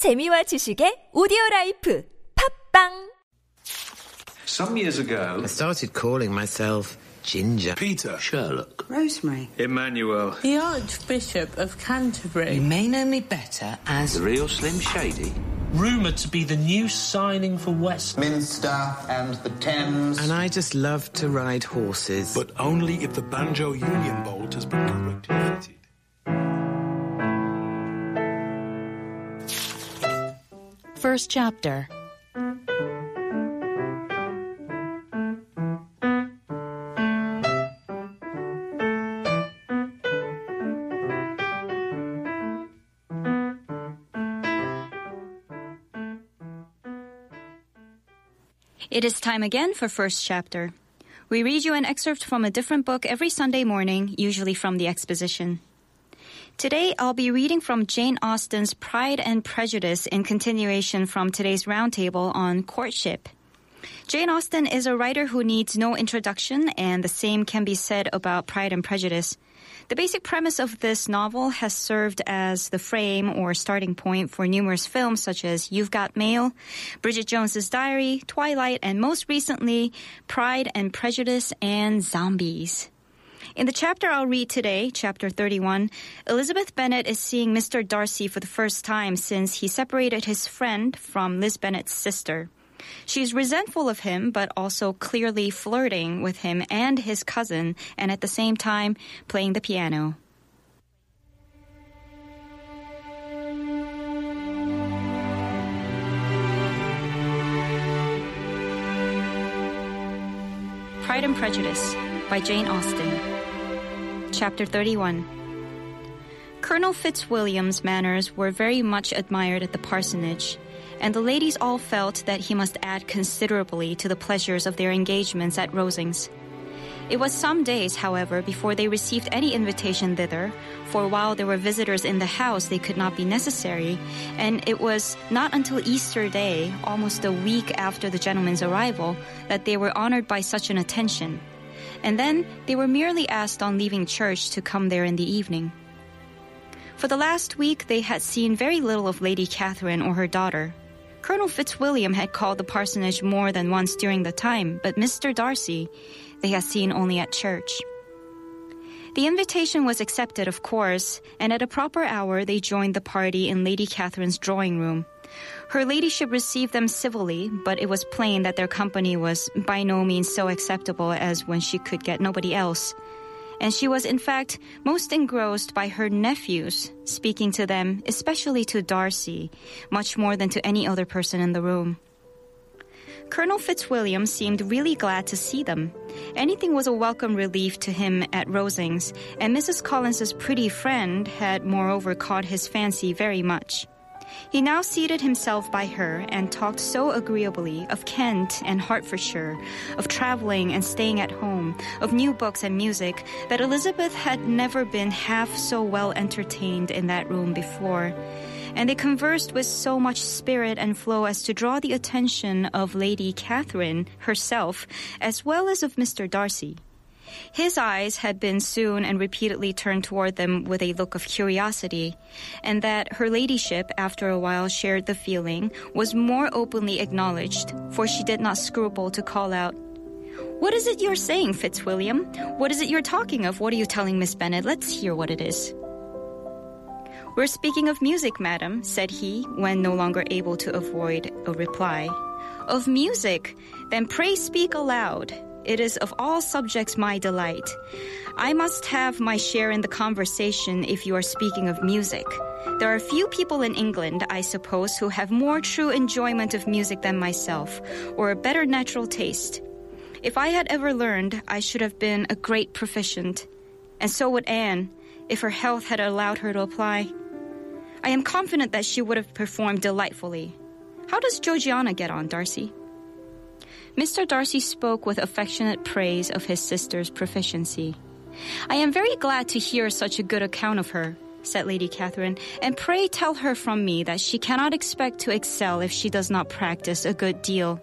재미와 지식의 오디오 라이프 팝빵 Some years ago, I started calling myself Ginger. Peter, Sherlock, Rosemary. Emmanuel, The Archbishop of Canterbury. You may know me better as The real Slim Shady? Rumoured to be the new signing for West. Minster and the Thames. And I just love to ride horses. but only if the banjo union bolt has been correctly fitted. First chapter. It is time again for first chapter. We read you an excerpt from a different book every Sunday morning, usually from the exposition. Today, I'll be reading from Jane Austen's Pride and Prejudice in continuation from today's roundtable on courtship. Jane Austen is a writer who needs no introduction, and the same can be said about Pride and Prejudice. The basic premise of this novel has served as the frame or starting point for numerous films such as You've Got Mail, Bridget Jones's Diary, Twilight, and most recently, Pride and Prejudice and Zombies. In the chapter I'll read today, chapter 31, Elizabeth Bennet is seeing Mr. Darcy for the first time since he separated his friend from Liz Bennet's sister. She's resentful of him, but also clearly flirting with him and his cousin, and at the same time playing the piano. Pride and Prejudice by Jane Austen. Chapter 31. Colonel Fitzwilliam's manners were very much admired at the parsonage, and the ladies all felt that he must add considerably to the pleasures of their engagements at Rosings. It was some days, however, before they received any invitation thither, for while there were visitors in the house, they could not be necessary, and it was not until Easter Day, almost a week after the gentleman's arrival, that they were honored by such an attention. And then they were merely asked on leaving church to come there in the evening. For the last week, they had seen very little of Lady Catherine or her daughter. Colonel Fitzwilliam had called the parsonage more than once during the time, but Mr. Darcy they had seen only at church. The invitation was accepted, of course, and at a proper hour they joined the party in Lady Catherine's drawing room. Her ladyship received them civilly, but it was plain that their company was by no means so acceptable as when she could get nobody else. And she was, in fact, most engrossed by her nephews, speaking to them, especially to Darcy, much more than to any other person in the room. Colonel Fitzwilliam seemed really glad to see them. Anything was a welcome relief to him at Rosings, and Mrs. Collins's pretty friend had moreover caught his fancy very much. He now seated himself by her and talked so agreeably of Kent and Hertfordshire, of traveling and staying at home, of new books and music, that Elizabeth had never been half so well entertained in that room before. And they conversed with so much spirit and flow as to draw the attention of Lady Catherine herself, as well as of Mr. Darcy. His eyes had been soon and repeatedly turned toward them with a look of curiosity, and that her ladyship, after a while, shared the feeling was more openly acknowledged, for she did not scruple to call out, What is it you're saying, Fitzwilliam? What is it you're talking of? What are you telling Miss Bennet? Let's hear what it is. We're speaking of music, madam, said he, when no longer able to avoid a reply. Of music? Then pray speak aloud. It is of all subjects my delight. I must have my share in the conversation if you are speaking of music. There are few people in England, I suppose, who have more true enjoyment of music than myself, or a better natural taste. If I had ever learned, I should have been a great proficient. And so would Anne, if her health had allowed her to apply. I am confident that she would have performed delightfully. How does Georgiana get on, Darcy? Mr. Darcy spoke with affectionate praise of his sister's proficiency. I am very glad to hear such a good account of her, said Lady Catherine, and pray tell her from me that she cannot expect to excel if she does not practice a good deal.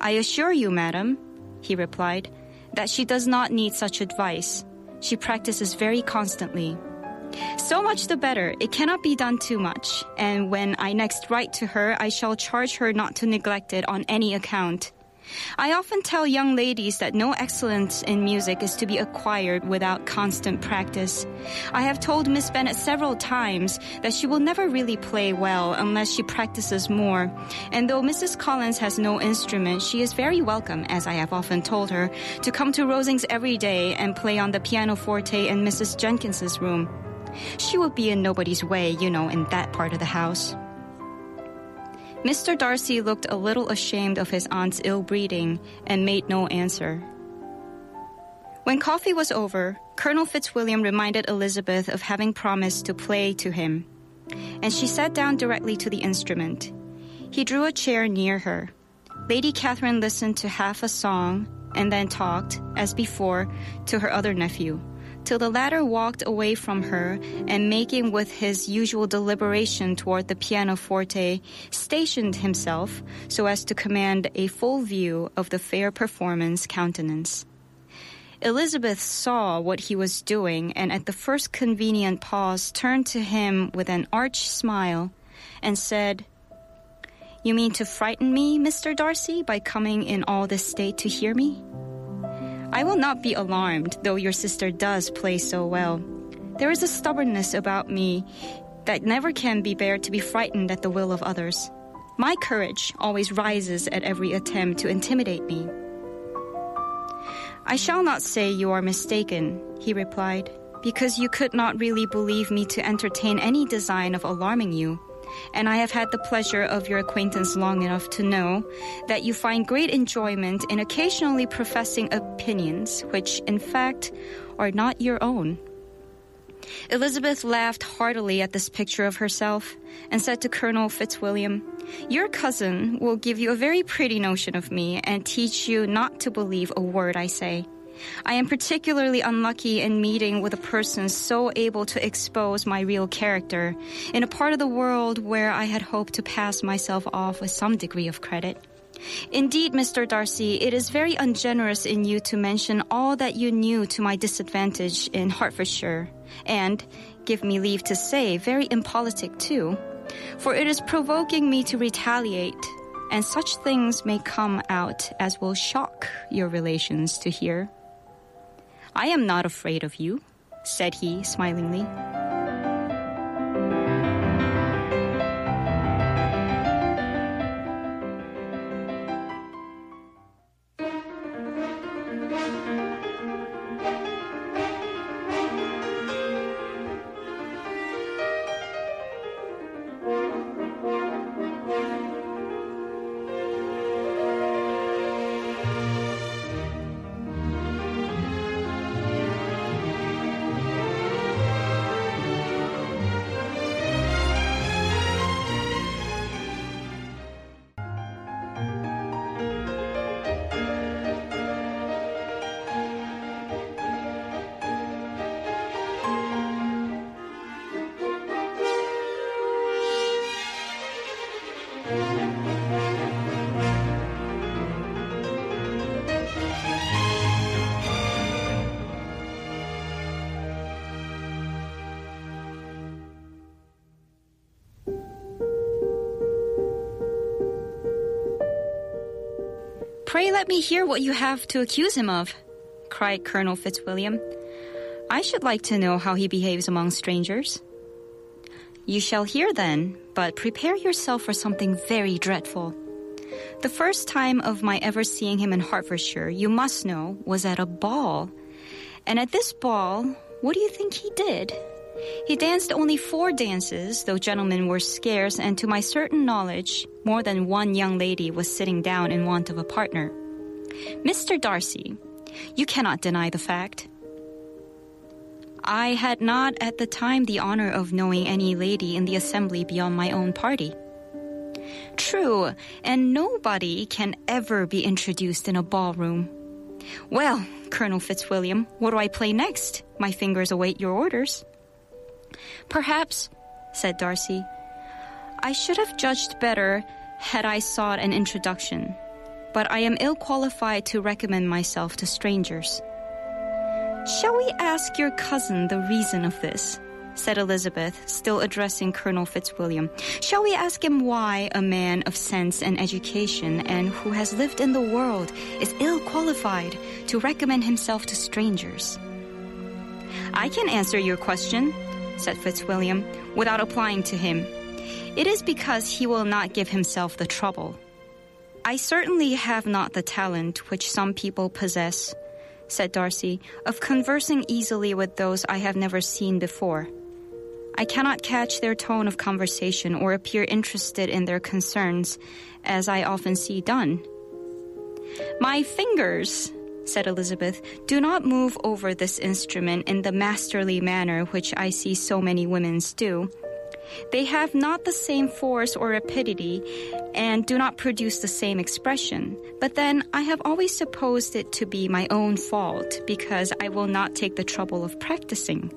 I assure you, madam, he replied, that she does not need such advice. She practices very constantly. So much the better. It cannot be done too much. And when I next write to her, I shall charge her not to neglect it on any account. I often tell young ladies that no excellence in music is to be acquired without constant practice. I have told Miss Bennet several times that she will never really play well unless she practices more. And though Mrs. Collins has no instrument, she is very welcome, as I have often told her, to come to Rosings every day and play on the pianoforte in Mrs. Jenkins's room. She will be in nobody's way, you know, in that part of the house. Mr. Darcy looked a little ashamed of his aunt's ill breeding and made no answer. When coffee was over, Colonel Fitzwilliam reminded Elizabeth of having promised to play to him, and she sat down directly to the instrument. He drew a chair near her. Lady Catherine listened to half a song and then talked, as before, to her other nephew till the latter walked away from her and making with his usual deliberation toward the pianoforte, stationed himself so as to command a full view of the fair performance countenance. Elizabeth saw what he was doing and at the first convenient pause turned to him with an arch smile and said, You mean to frighten me, Mr. Darcy, by coming in all this state to hear me? I will not be alarmed, though your sister does play so well. There is a stubbornness about me that never can be bared to be frightened at the will of others. My courage always rises at every attempt to intimidate me. I shall not say you are mistaken, he replied, because you could not really believe me to entertain any design of alarming you and I have had the pleasure of your acquaintance long enough to know that you find great enjoyment in occasionally professing opinions which, in fact, are not your own. Elizabeth laughed heartily at this picture of herself and said to Colonel Fitzwilliam, Your cousin will give you a very pretty notion of me and teach you not to believe a word I say. I am particularly unlucky in meeting with a person so able to expose my real character in a part of the world where I had hoped to pass myself off with some degree of credit. Indeed, Mr. Darcy, it is very ungenerous in you to mention all that you knew to my disadvantage in Hertfordshire, and, give me leave to say, very impolitic too, for it is provoking me to retaliate, and such things may come out as will shock your relations to hear. I am not afraid of you, said he smilingly. Let me hear what you have to accuse him of, cried Colonel Fitzwilliam. I should like to know how he behaves among strangers. You shall hear then, but prepare yourself for something very dreadful. The first time of my ever seeing him in Hertfordshire, you must know, was at a ball. And at this ball, what do you think he did? He danced only four dances, though gentlemen were scarce, and to my certain knowledge, more than one young lady was sitting down in want of a partner. Mr. Darcy, you cannot deny the fact. I had not at the time the honor of knowing any lady in the assembly beyond my own party. True, and nobody can ever be introduced in a ballroom. Well, Colonel Fitzwilliam, what do I play next? My fingers await your orders. Perhaps, said Darcy, I should have judged better had I sought an introduction, but I am ill qualified to recommend myself to strangers. Shall we ask your cousin the reason of this? said Elizabeth, still addressing Colonel Fitzwilliam. Shall we ask him why a man of sense and education and who has lived in the world is ill qualified to recommend himself to strangers? I can answer your question, said Fitzwilliam, without applying to him. It is because he will not give himself the trouble. I certainly have not the talent which some people possess, said Darcy, of conversing easily with those I have never seen before. I cannot catch their tone of conversation or appear interested in their concerns, as I often see done. My fingers, said Elizabeth, do not move over this instrument in the masterly manner which I see so many women's do. They have not the same force or rapidity and do not produce the same expression. But then I have always supposed it to be my own fault because I will not take the trouble of practicing.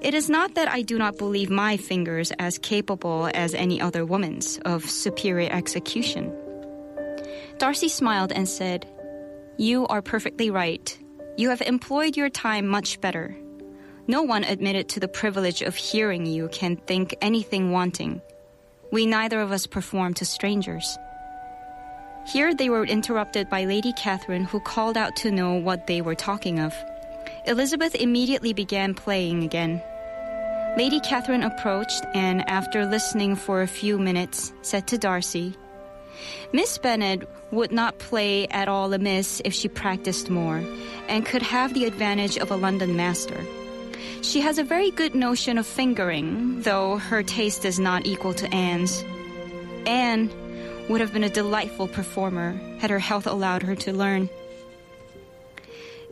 It is not that I do not believe my fingers as capable as any other woman's of superior execution. Darcy smiled and said, You are perfectly right. You have employed your time much better. No one admitted to the privilege of hearing you can think anything wanting. We neither of us perform to strangers. Here they were interrupted by Lady Catherine, who called out to know what they were talking of. Elizabeth immediately began playing again. Lady Catherine approached and, after listening for a few minutes, said to Darcy, Miss Bennet would not play at all amiss if she practiced more, and could have the advantage of a London master. She has a very good notion of fingering, though her taste is not equal to Anne's. Anne would have been a delightful performer had her health allowed her to learn.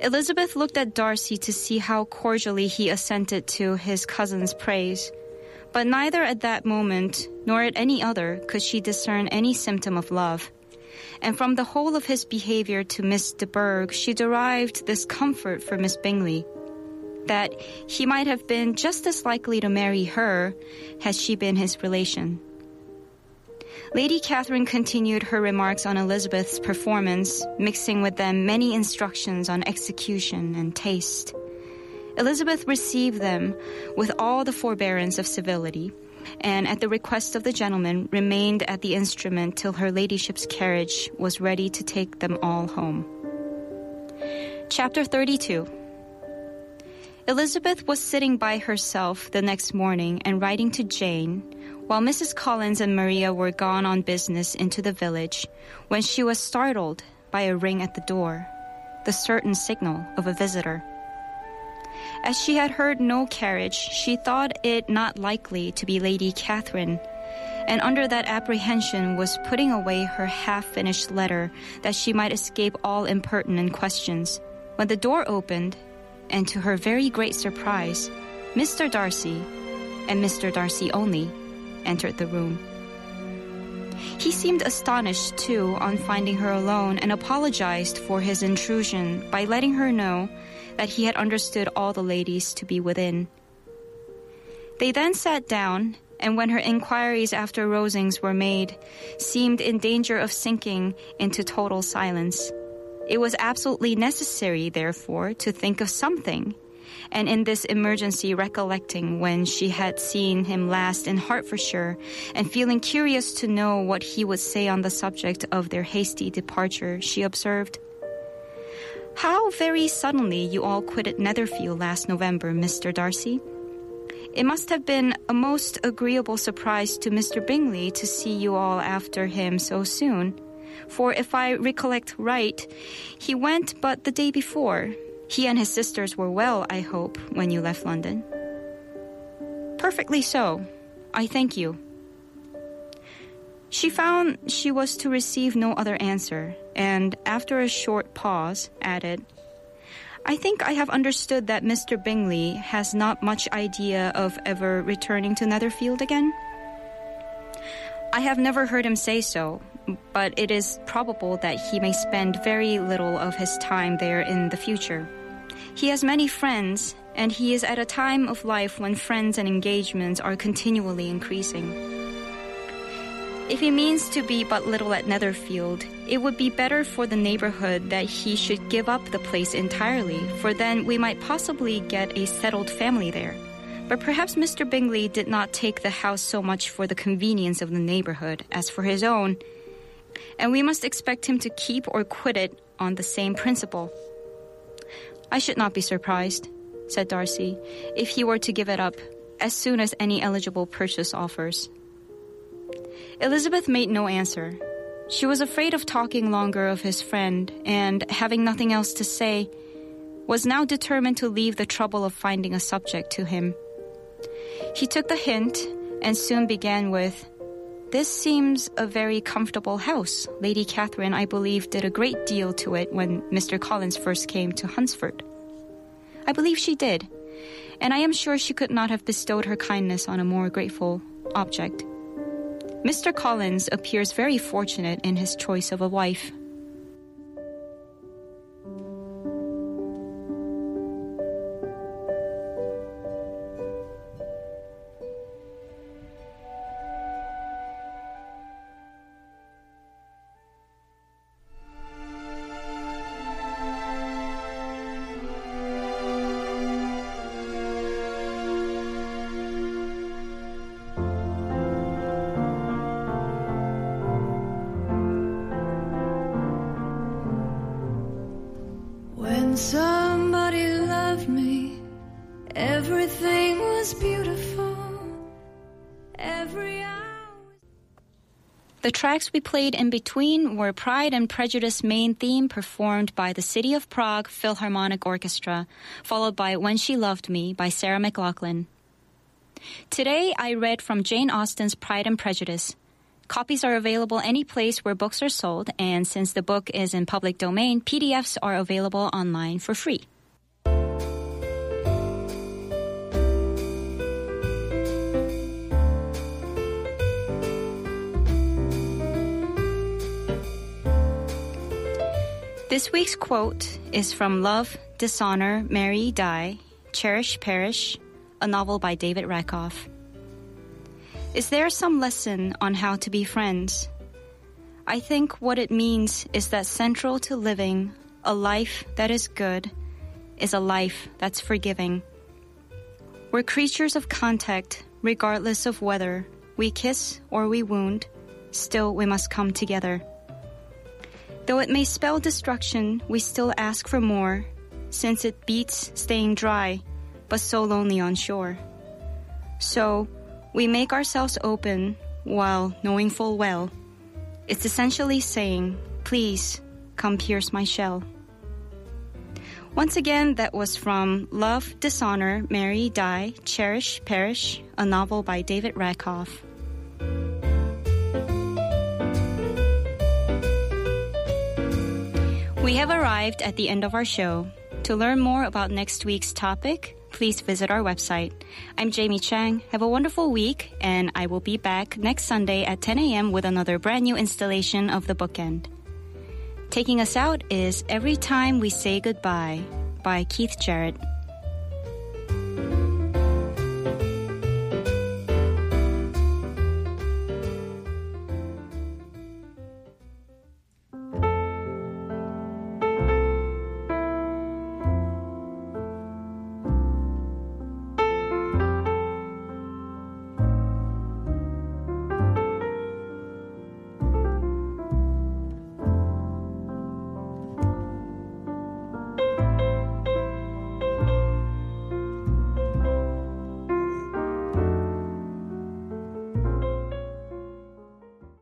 Elizabeth looked at Darcy to see how cordially he assented to his cousin's praise. But neither at that moment nor at any other could she discern any symptom of love. And from the whole of his behavior to Miss de Bourgh, she derived this comfort for Miss Bingley that he might have been just as likely to marry her had she been his relation. Lady Catherine continued her remarks on Elizabeth's performance, mixing with them many instructions on execution and taste. Elizabeth received them with all the forbearance of civility, and at the request of the gentleman remained at the instrument till her ladyship's carriage was ready to take them all home. Chapter 32 Elizabeth was sitting by herself the next morning and writing to Jane, while Mrs. Collins and Maria were gone on business into the village, when she was startled by a ring at the door, the certain signal of a visitor. As she had heard no carriage, she thought it not likely to be Lady Catherine, and under that apprehension was putting away her half finished letter that she might escape all impertinent questions. When the door opened, and to her very great surprise, Mr. Darcy, and Mr. Darcy only, entered the room. He seemed astonished, too, on finding her alone and apologized for his intrusion by letting her know that he had understood all the ladies to be within. They then sat down, and when her inquiries after Rosings were made, seemed in danger of sinking into total silence. It was absolutely necessary, therefore, to think of something. And in this emergency, recollecting when she had seen him last in Hertfordshire and feeling curious to know what he would say on the subject of their hasty departure, she observed, How very suddenly you all quitted Netherfield last November, Mr. Darcy. It must have been a most agreeable surprise to Mr. Bingley to see you all after him so soon for if I recollect right, he went but the day before. He and his sisters were well, I hope, when you left London. Perfectly so. I thank you. She found she was to receive no other answer, and after a short pause, added, I think I have understood that Mr. Bingley has not much idea of ever returning to Netherfield again. I have never heard him say so, but it is probable that he may spend very little of his time there in the future. He has many friends, and he is at a time of life when friends and engagements are continually increasing. If he means to be but little at Netherfield, it would be better for the neighborhood that he should give up the place entirely, for then we might possibly get a settled family there. But perhaps Mr. Bingley did not take the house so much for the convenience of the neighborhood as for his own, and we must expect him to keep or quit it on the same principle. I should not be surprised, said Darcy, if he were to give it up as soon as any eligible purchase offers. Elizabeth made no answer. She was afraid of talking longer of his friend, and having nothing else to say, was now determined to leave the trouble of finding a subject to him. He took the hint and soon began with, This seems a very comfortable house. Lady Catherine, I believe, did a great deal to it when Mr. Collins first came to Hunsford. I believe she did, and I am sure she could not have bestowed her kindness on a more grateful object. Mr. Collins appears very fortunate in his choice of a wife. Tracks we played in between were Pride and Prejudice main theme performed by the City of Prague Philharmonic Orchestra, followed by When She Loved Me by Sarah McLachlan. Today I read from Jane Austen's Pride and Prejudice. Copies are available any place where books are sold, and since the book is in public domain, PDFs are available online for free. This week's quote is from Love, Dishonor, Marry, Die, Cherish, Perish, a novel by David Rakoff. Is there some lesson on how to be friends? I think what it means is that central to living a life that is good is a life that's forgiving. We're creatures of contact, regardless of whether we kiss or we wound, still we must come together. Though it may spell destruction, we still ask for more, since it beats staying dry, but so lonely on shore. So, we make ourselves open while knowing full well. It's essentially saying, please come pierce my shell. Once again, that was from Love, Dishonor, Marry, Die, Cherish, Perish, a novel by David Rakoff. We have arrived at the end of our show. To learn more about next week's topic, please visit our website. I'm Jamie Chang. Have a wonderful week, and I will be back next Sunday at 10 a.m. with another brand new installation of The Bookend. Taking us out is Every Time We Say Goodbye by Keith Jarrett.